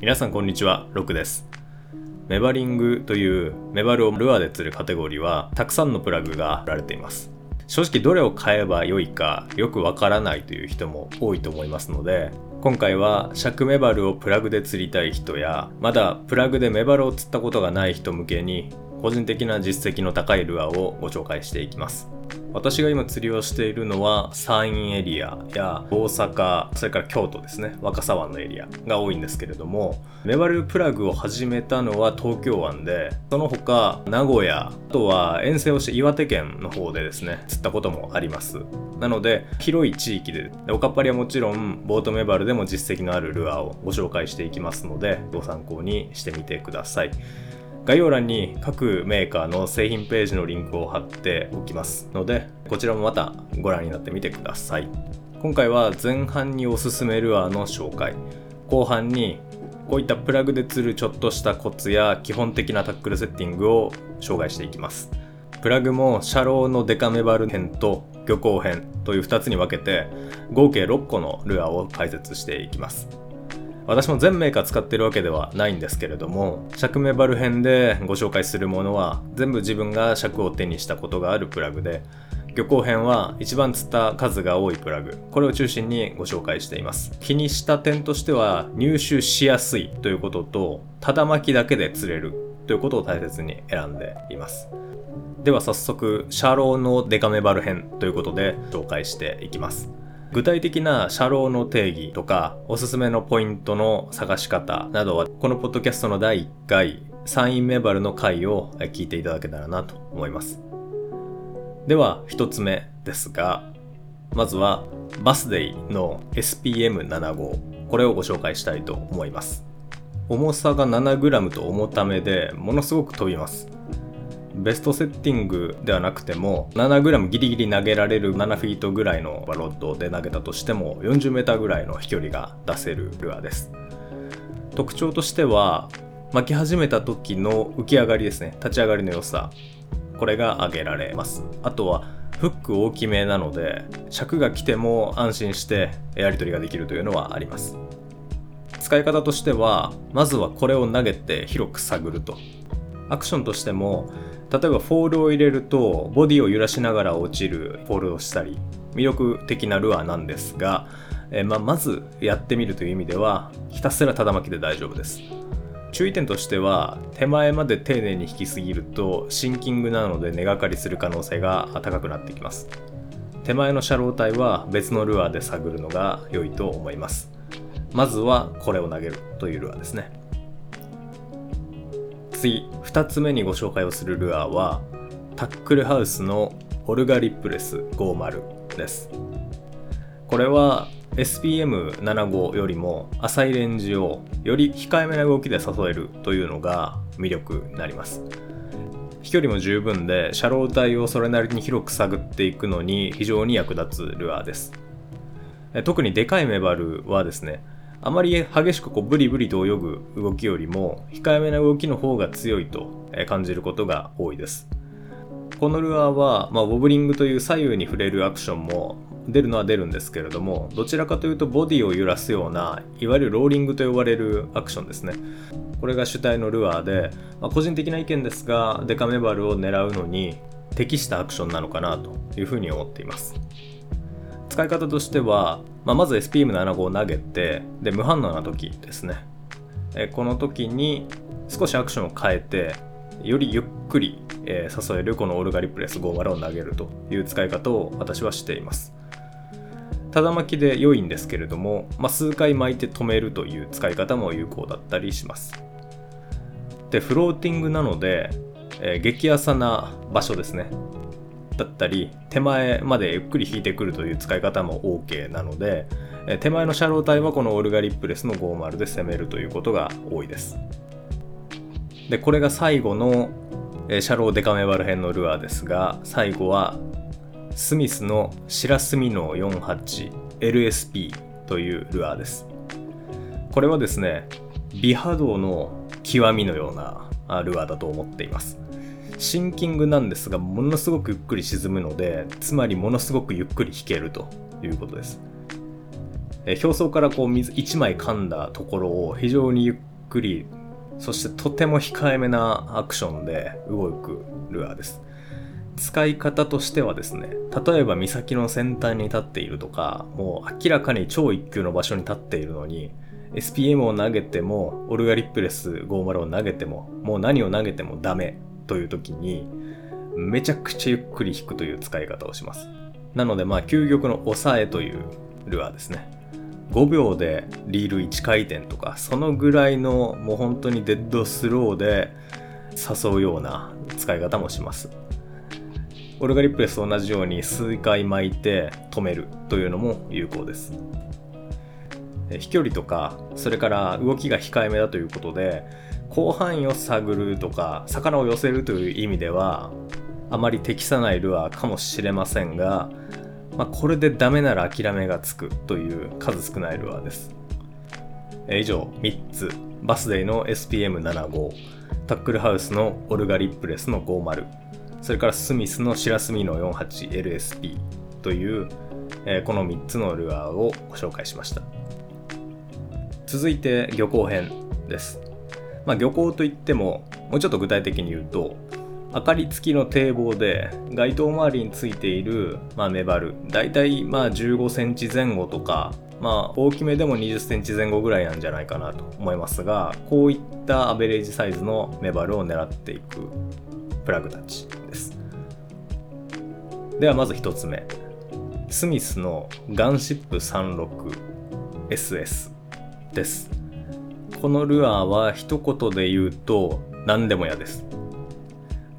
皆さんこんにちは、ロクです。メバリングというメバルをルアーで釣るカテゴリーはたくさんのプラグが売られています。正直どれを買えばよいかよくわからないという人も多いと思いますので、今回は尺メバルをプラグで釣りたい人や、まだプラグでメバルを釣ったことがない人向けに個人的な実績の高いルアーをご紹介していきます。私が今釣りをしているのは山陰エリアや大阪それから京都ですね。若狭湾のエリアが多いんですけれどもメバルプラグを始めたのは東京湾でその他名古屋あとは遠征をして岩手県の方でですね釣ったこともあります。なので広い地域でおかっぱりはもちろんボートメバルでも実績のあるルアーをご紹介していきますのでご参考にしてみてください。概要欄に各メーカーの製品ページのリンクを貼っておきますのでこちらもまたご覧になってみてください。今回は前半におすすめルアーの紹介。後半にこういったプラグで釣るちょっとしたコツや基本的なタックルセッティングを紹介していきます。プラグもシャローのデカメバル編と漁港編という2つに分けて合計6個のルアーを解説していきます。私も全メーカー使ってるわけではないんですけれども尺メバル編でご紹介するものは全部自分が尺を手にしたことがあるプラグで漁港編は一番釣った数が多いプラグ。これを中心にご紹介しています。気にした点としては入手しやすいということとただ巻きだけで釣れるということを大切に選んでいます。では早速シャローのデカメバル編ということで紹介していきます。具体的な社労の定義とかおすすめのポイントの探し方などはこのポッドキャストの第1回サインメバルの回を聞いていただけたらなと思います。では1つ目ですがまずはバスデイの SPM75 これをご紹介したいと思います。重さが 7g と重ためでものすごく飛びます。ベストセッティングではなくても 7g ギリギリ投げられる7フィートぐらいのバロッドで投げたとしても 40m ぐらいの飛距離が出せるルアーです。特徴としては巻き始めた時の浮き上がりですね。立ち上がりの良さ。これが挙げられます。あとはフック大きめなので尺が来ても安心してやり取りができるというのはあります。使い方としてはまずはこれを投げて広く探ると。アクションとしても例えばフォールを入れるとボディを揺らしながら落ちるフォールをしたり魅力的なルアーなんですが、えまあ、まずやってみるという意味ではひたすらただ巻きで大丈夫です。注意点としては手前まで丁寧に引きすぎるとシンキングなので根がかりする可能性が高くなってきます。手前のシャロー帯は別のルアーで探るのが良いと思います。まずはこれを投げるというルアーですね。次2つ目にご紹介をするルアーはタックルハウスのオルガリップレス50です。これは SPM75 よりも浅いレンジをより控えめな動きで誘えるというのが魅力になります。飛距離も十分でシャロー体をそれなりに広く探っていくのに非常に役立つルアーです。特にでかいメバルはですねあまり激しくこうブリブリと泳ぐ動きよりも控えめな動きの方が強いと感じることが多いです。このルアーは、まあ、ボブリングという左右に触れるアクションも出るのは出るんですけれどもどちらかというとボディを揺らすようないわゆるローリングと呼ばれるアクションですねこれが主体のルアーで、まあ、個人的な意見ですがデカメバルを狙うのに適したアクションなのかなというふうに思っています使い方としては、まあ、まず SPM75 を投げてで無反応な時ですね。えこの時に少しアクションを変えてよりゆっくり、えー、誘えるこのオルガリプレス50を投げるという使い方を私はしています。ただ巻きで良いんですけれども、まあ、数回巻いて止めるという使い方も有効だったりします。でフローティングなので、えー、激浅な場所ですね。だったり手前までゆっくり引いてくるという使い方も OK なので手前のシャロー体はこのオルガリップレスの50で攻めるということが多いです。でこれが最後のシャローデカメバル編のルアーですが最後はスミスのシラスミノ 48LSP というルアーです。これはですね美波動の極みのようなルアーだと思っています。シンキングなんですがものすごくゆっくり沈むのでつまりものすごくゆっくり引けるということです。え表層からこう水1枚噛んだところを非常にゆっくりそしてとても控えめなアクションで動くルアーです。使い方としてはですね例えば岬の先端に立っているとかもう明らかに超一級の場所に立っているのに SPM を投げてもオルガリップレス50を投げてももう何を投げてもダメ。という時にめちゃくちゃゆっくり引くという使い方をします。なのでまあ究極の抑えというルアーですね。5秒でリール1回転とかそのぐらいのもう本当にデッドスローで誘うような使い方もします。オルガリップレスと同じように数回巻いて止めるというのも有効です。飛距離とかそれから動きが控えめだということで広範囲を探るとか魚を寄せるという意味ではあまり適さないルアーかもしれませんがまあ、これでダメなら諦めがつくという数少ないルアーです。以上3つ、バスデイの SPM75、タックルハウスのオルガリップレスの50、それからスミスのシラスミの 48LSP という、えこの3つのルアーをご紹介しました。続いて漁港編です。まあ、漁港といっても、もうちょっと具体的に言うと、明かり付きの堤防で街灯周りについている、まあ、メバルだいたいまあ15センチ前後とかまあ大きめでも20センチ前後ぐらいなんじゃないかなと思いますがこういったアベレージサイズのメバルを狙っていくプラグたちです。ではまず1つ目。スミスのガンシップ 36SS です。このルアーは一言で言うと何でも屋です。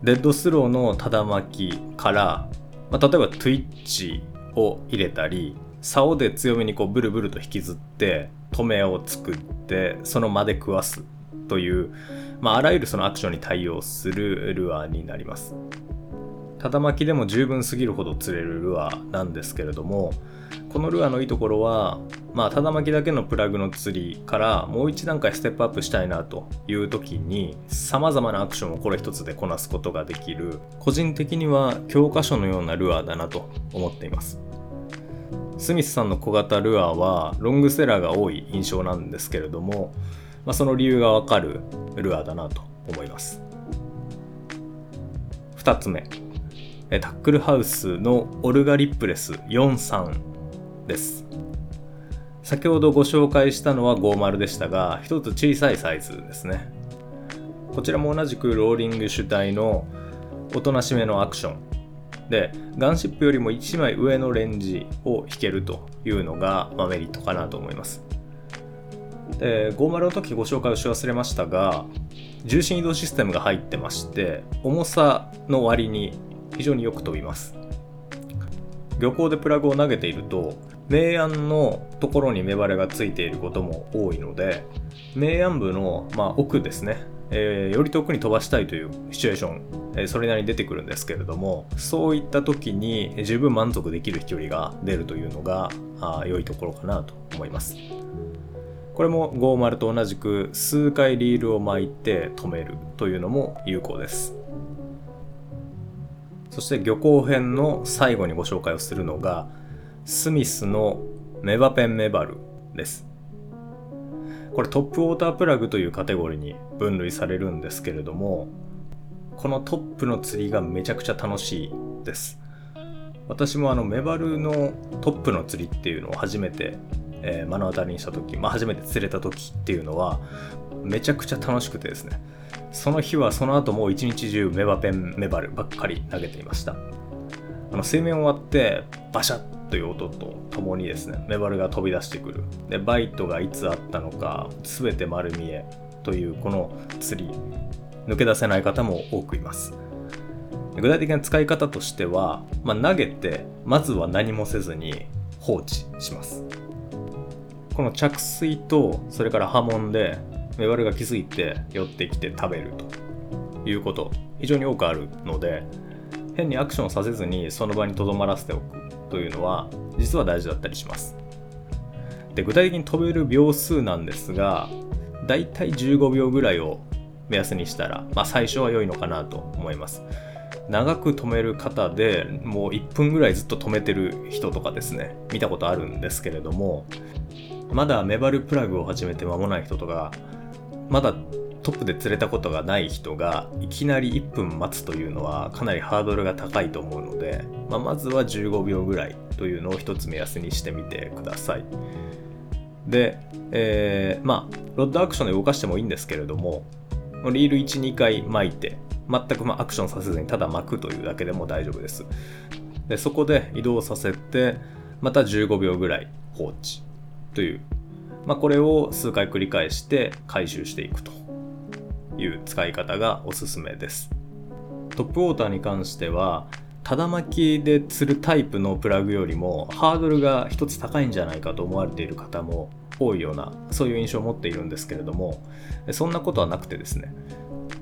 デッドスローのただ巻きから、まあ、例えば トゥイッチ を入れたり竿で強めにこうブルブルと引きずって止めを作ってその間で食わすという、まあ、あらゆるそのアクションに対応するルアーになります。ただ巻きでも十分すぎるほど釣れるルアーなんですけれどもこのルアーのいいところは、まあ、ただ巻きだけのプラグの釣りからもう一段階ステップアップしたいなという時に様々なアクションをこれ一つでこなすことができる個人的には教科書のようなルアーだなと思っています。スミスさんの小型ルアーはロングセラーが多い印象なんですけれども、まあ、その理由がわかるルアーだなと思います。2つ目タックルハウスのオルガリップレス43です。先ほどご紹介したのは50でしたが一つ小さいサイズですね。こちらも同じくローリング主体のおとなしめのアクション。でガンシップよりも1枚上のレンジを引けるというのが、ま、メリットかなと思います。で50の時ご紹介をし忘れましたが重心移動システムが入ってまして重さの割に非常によく飛びます。漁港でプラグを投げていると明暗のところに目バレがついていることも多いので明暗部の、まあ、奥ですね、えー、より遠くに飛ばしたいというシチュエーション、えー、それなりに出てくるんですけれどもそういった時に十分満足できる飛距離が出るというのがあ良いところかなと思います。これも50と同じく数回リールを巻いて止めるというのも有効です。そして漁港編の最後にご紹介をするのがスミスのメバペンメバルです。これトップウォータープラグというカテゴリーに分類されるんですけれども、このトップの釣りがめちゃくちゃ楽しいです。私もあのメバルのトップの釣りっていうのを初めて、えー、目の当たりにした時、まあ、初めて釣れた時っていうのはめちゃくちゃ楽しくてですねその日はその後もう一日中メバペンメバルばっかり投げていましたあの水面終わってバシャッという音とともにですねメバルが飛び出してくる。でバイトがいつあったのか全て丸見えというこの釣り。抜け出せない方も多くいます。具体的な使い方としては、まあ、投げてまずは何もせずに放置します。この着水とそれから波紋でメバルが気づいて寄ってきて食べると。いうこと非常に多くあるので変にアクションさせずにその場にとどまらせておく。というのは実は大事だったりします。で具体的に飛べる秒数なんですがだいたい15秒ぐらいを目安にしたら、まあ、最初は良いのかなと思います。長く止める方でもう1分ぐらいずっと止めてる人とかですね見たことあるんですけれどもまだメバルプラグを始めて間もない人とかまだトップで釣れたことがない人がいきなり1分待つというのはかなりハードルが高いと思うので、まあ、まずは15秒ぐらいというのを一つ目安にしてみてください。で、えー、まあ、ロッドアクションで動かしてもいいんですけれども、リール1、2回巻いて、全くまアクションさせずにただ巻くというだけでも大丈夫です。でそこで移動させて、また15秒ぐらい放置という、まあ、これを数回繰り返して回収していくという使い方がおすすめです。トップウォーターに関しては、ただ巻きで釣るタイプのプラグよりもハードルが一つ高いんじゃないかと思われている方も多いようなそういう印象を持っているんですけれどもそんなことはなくてですね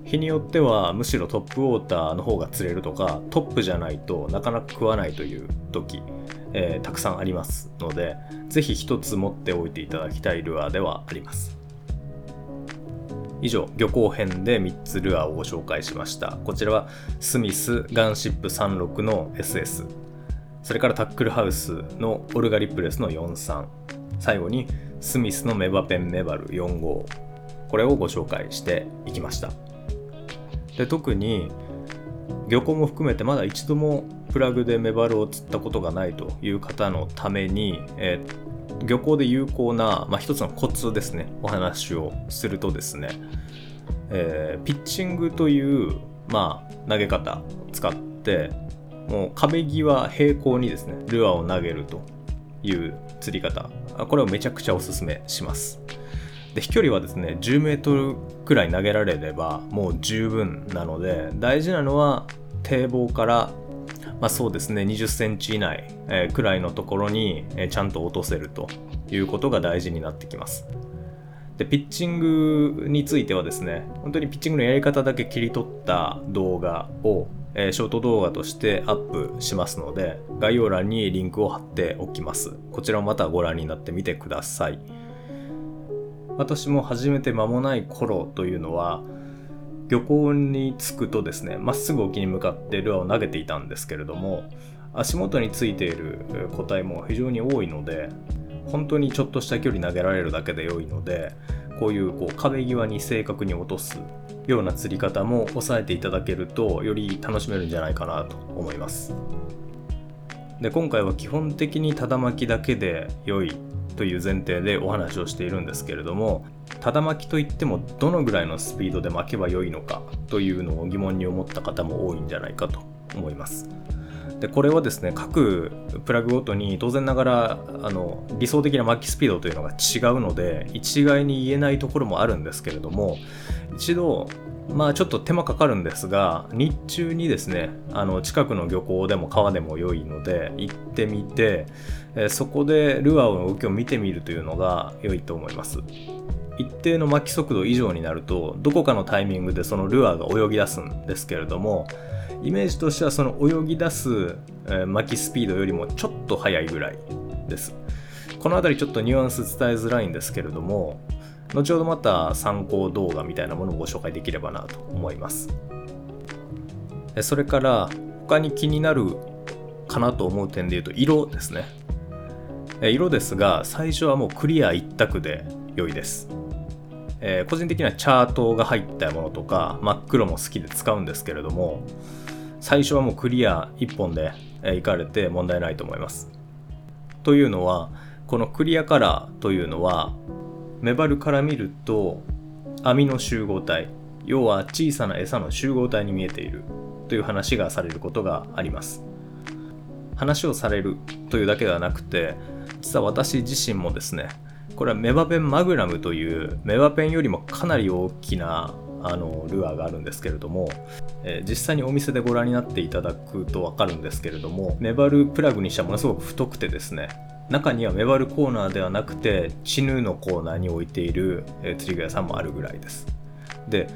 日によってはむしろトップウォーターの方が釣れるとかトップじゃないとなかなか食わないという時、えー、たくさんありますので是非一つ持っておいていただきたいルアーではあります以上漁港編で3つルアーをご紹介しました。こちらはスミスガンシップ36の SS それからタックルハウスのオルガリプレスの43最後にスミスのメバペンメバル45これをご紹介していきました。で特に漁港も含めてまだ一度もプラグでメバルを釣ったことがないという方のために、えー、漁港で有効な、まあ、一つのコツですね。お話をするとですね、えー、ピッチングという、まあ、投げ方を使ってもう壁際平行にですねルアーを投げるという釣り方。これをめちゃくちゃおすすめします。で飛距離はですね10メートルくらい投げられればもう十分なので大事なのは堤防からまあ、そうですね20センチ以内、えー、くらいのところに、えー、ちゃんと落とせるということが大事になってきます。でピッチングについてはですね本当にピッチングのやり方だけ切り取った動画を、えー、ショート動画としてアップしますので概要欄にリンクを貼っておきます。こちらもまたご覧になってみてください。私も始めて間もない頃というのは漁港に着くとですねまっすぐ沖に向かってルアーを投げていたんですけれども足元についている個体も非常に多いので本当にちょっとした距離投げられるだけで良いのでこういうこう壁際に正確に落とすような釣り方も抑えていただけるとより楽しめるんじゃないかなと思います。で今回は基本的にただ巻きだけで良いという前提でお話をしているんですけれどもただ巻きといってもどのぐらいのスピードで巻けばよいのかというのを疑問に思った方も多いんじゃないかと思います。でこれはですね各プラグごとに当然ながらあの理想的な巻きスピードというのが違うので一概に言えないところもあるんですけれども一度まあちょっと手間かかるんですが日中にですねあの近くの漁港でも川でも良いので行ってみて、そこでルアーの動きを見てみるというのが良いと思います。一定の巻き速度以上になるとどこかのタイミングでそのルアーが泳ぎ出すんですけれどもイメージとしてはその泳ぎ出す、え、巻きスピードよりもちょっと速いぐらいです。この辺りちょっとニュアンス伝えづらいんですけれども後ほどまた参考動画みたいなものをご紹介できればなと思います。それから他に気になるかなと思う点で言うと色ですね。色ですが最初はもうクリア一択で良いです、えー、個人的にはチャートが入ったものとか真っ黒も好きで使うんですけれども最初はもうクリア1本で行かれて問題ないと思います。というのはこのクリアカラーというのはメバルから見ると網の集合体要は小さな餌の集合体に見えているという話がされることがあります。話をされるというだけではなくて実は私自身もですねこれはメバペンマグラムというメバペンよりもかなり大きなあのルアーがあるんですけれども、えー、実際にお店でご覧になっていただくと分かるんですけれどもメバルプラグにしてはものすごく太くてですね中にはメバルコーナーではなくてチヌーのコーナーに置いている、え釣り具屋さんもあるぐらいです。で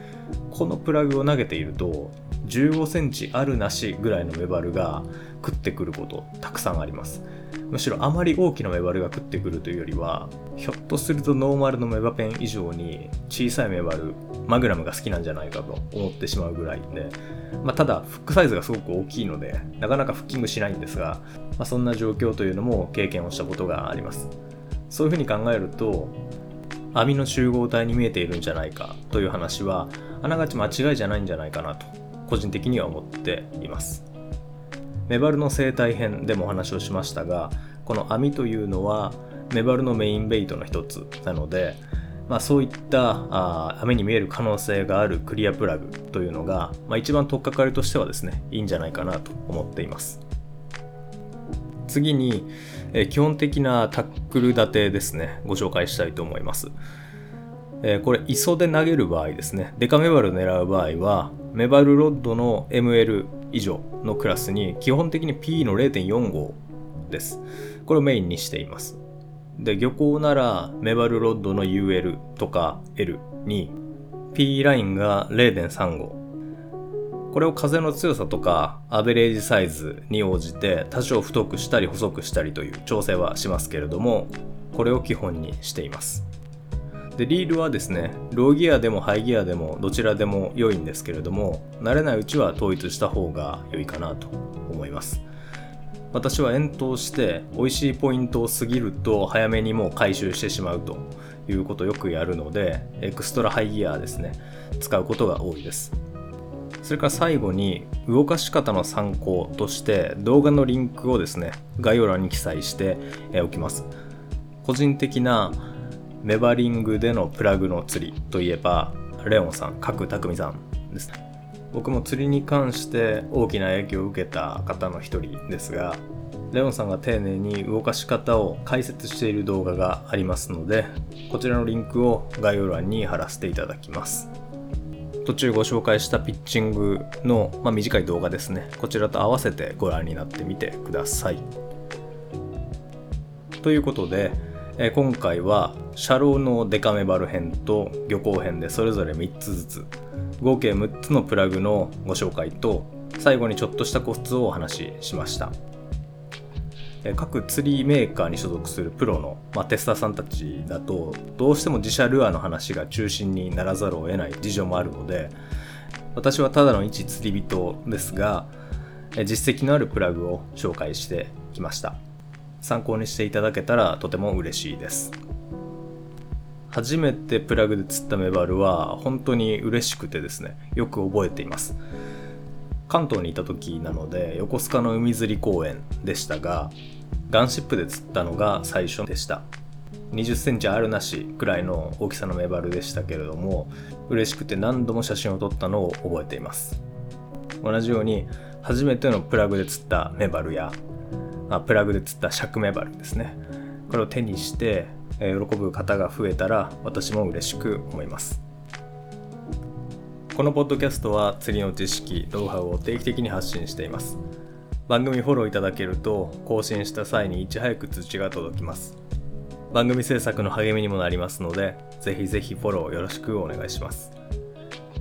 このプラグを投げていると15センチあるなしぐらいのメバルが食ってくることたくさんあります。むしろあまり大きなメバルが食ってくるというよりはひょっとするとノーマルのメバペン以上に小さいメバルマグラムが好きなんじゃないかと思ってしまうぐらいで、まあ、ただフックサイズがすごく大きいのでなかなかフッキングしないんですが、まあ、そんな状況というのも経験をしたことがあります。そういうふうに考えると網の集合体に見えているんじゃないかという話はあながち間違いじゃないんじゃないかなと個人的には思っています。メバルの生態編でもお話をしましたがこの網というのはメバルのメインベイトの一つなので、まあ、そういったあ網に見える可能性があるクリアプラグというのが、まあ、一番取っかかりとしてはですねいいんじゃないかなと思っています。次に、え基本的なタックル立てですねご紹介したいと思います。えこれ磯で投げる場合ですねデカメバルを狙う場合はメバルロッドの ML 以上のクラスに基本的に P の0.45です。これをメインにしています。で漁港ならメバルロッドの UL とか L に PE ラインが0.35これを風の強さとかアベレージサイズに応じて多少太くしたり細くしたりという調整はしますけれどもこれを基本にしています。でリールはですねローギアでもハイギアでもどちらでも良いんですけれども慣れないうちは統一した方が良いかなと思います。私は遠投して美味しいポイントを過ぎると早めにもう回収してしまうということをよくやるのでエクストラハイギアですね使うことが多いです。それから最後に動かし方の参考として動画のリンクをですね概要欄に記載しておきます。個人的なメバリングでのプラグの釣りといえばレオンさん角匠さんですね。僕も釣りに関して大きな影響を受けた方の一人ですがレオンさんが丁寧に動かし方を解説している動画がありますのでこちらのリンクを概要欄に貼らせていただきます。途中ご紹介したピッチングの、まあ、短い動画ですね。こちらと合わせてご覧になってみてください。ということでえ今回は車両のデカメバル編と漁港編でそれぞれ3つずつ合計6つのプラグのご紹介と最後にちょっとしたコツをお話ししました。え各釣りメーカーに所属するプロの、まあ、テスターさんたちだとどうしても自社ルアーの話が中心にならざるを得ない事情もあるので私はただの一釣り人ですが実績のあるプラグを紹介してきました。参考にしていただけたらとても嬉しいです。初めてプラグで釣ったメバルは本当に嬉しくてですねよく覚えています。関東にいた時なので横須賀の海釣り公園でしたがガンシップで釣ったのが最初でした。20センチあるなしくらいの大きさのメバルでしたけれども嬉しくて何度も写真を撮ったのを覚えています。同じように初めてのプラグで釣ったメバルやまあ、プラグで釣った尺メバルですね。これを手にして、え、喜ぶ方が増えたら私も嬉しく思います。このポッドキャストは釣りの知識ノウハウを定期的に発信しています。番組フォローいただけると更新した際にいち早く通知が届きます。番組制作の励みにもなりますのでぜひぜひフォローよろしくお願いします。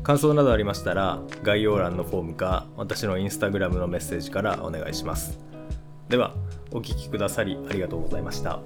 感想などありましたら概要欄のフォームか私のインスタグラムのメッセージからお願いします。ではお聴きくださりありがとうございました。